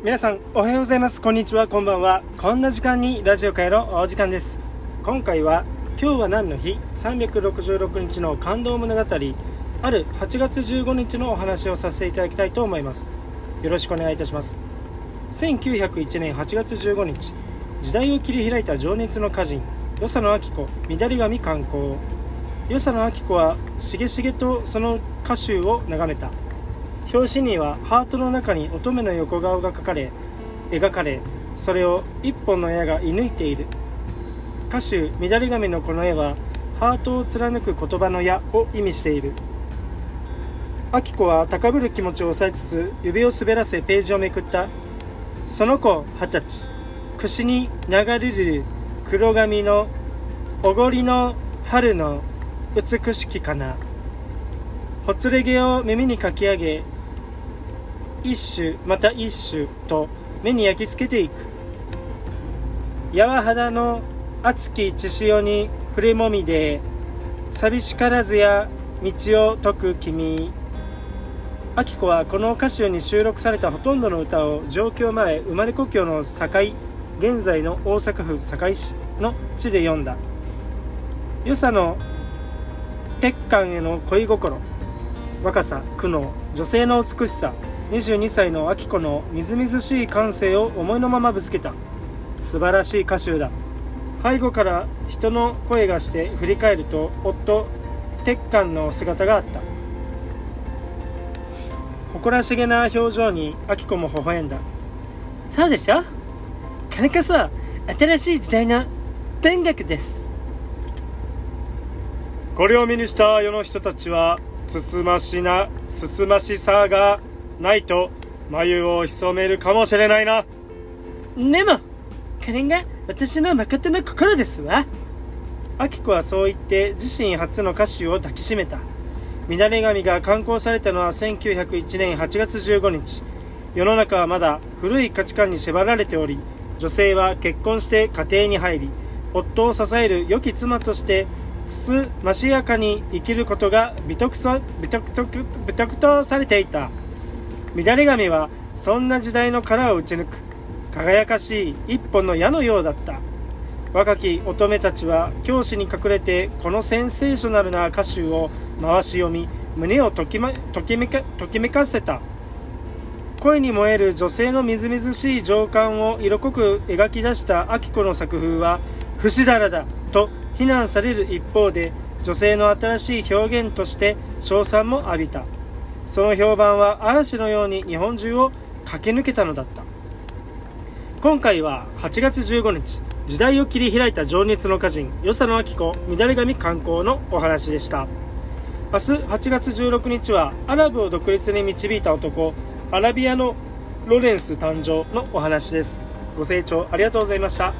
皆さんおはようございます。こんにちは。こんばんは。こんな時間にラジオ会のお時間です。今回は今日は何の日？366日の感動物語。ある8月15日のお話をさせていただきたいと思います。よろしくお願いいたします。1901年8月15日。時代を切り開いた情熱の歌人与謝野明子緑神観光。与謝野明子はしげしげとその歌集を眺めた。表紙にはハートの中に乙女の横顔が描かれ描かれそれを一本の矢が射抜いている。歌手「乱れ髪」のこの絵はハートを貫く言葉の矢を意味している。明子は高ぶる気持ちを抑えつつ指を滑らせページをめくった。その子二十歳串に流れる黒髪のおごりの春の美しきかな。ほつれ毛を耳にかき上げ一種また一種と目に焼き付けていく。柔肌の熱き血潮に触れもみで寂しからずや道を解く君。明子はこの歌集に収録されたほとんどの歌を上京前生まれ故郷の堺現在の大阪府堺市の地で読んだ。与謝の鉄管への恋心若さ苦悩女性の美しさ22歳の明子のみずみずしい感性を思いのままぶつけた。素晴らしい歌集だ。背後から人の声がして振り返ると夫鉄管の姿があった。誇らしげな表情に明子も微笑んだ。そうでしょ？これこそ新しい時代の天国です。これを目にした世の人たちはつつましなつつましさがないと眉を潜めるかもしれないな。でもこれが私の誠の心ですわ。明子はそう言って自身初の歌手を抱きしめた。乱れ髪が刊行されたのは1901年8月15日。世の中はまだ古い価値観に縛られており女性は結婚して家庭に入り夫を支える良き妻としてつつましやかに生きることが美徳さ美徳美徳とされていた乱れ髪はそんな時代の殻を打ち抜く輝かしい一本の矢のようだった。若き乙女たちは教師に隠れてこのセンセーショナルな歌集を回し読み胸をとき,、ま、ときめかときめかせた。恋に燃える女性のみずみずしい情感を色濃く描き出した明子の作風は不死だらだと非難される一方で女性の新しい表現として称賛も浴びた。その評判は嵐のように日本中を駆け抜けたのだった。今回は8月15日時代を切り開いた情熱の歌人与謝野明子乱れ髪観光のお話でした。明日8月16日はアラブを独立に導いた男アラビアのロレンス誕生のお話です。ご清聴ありがとうございました。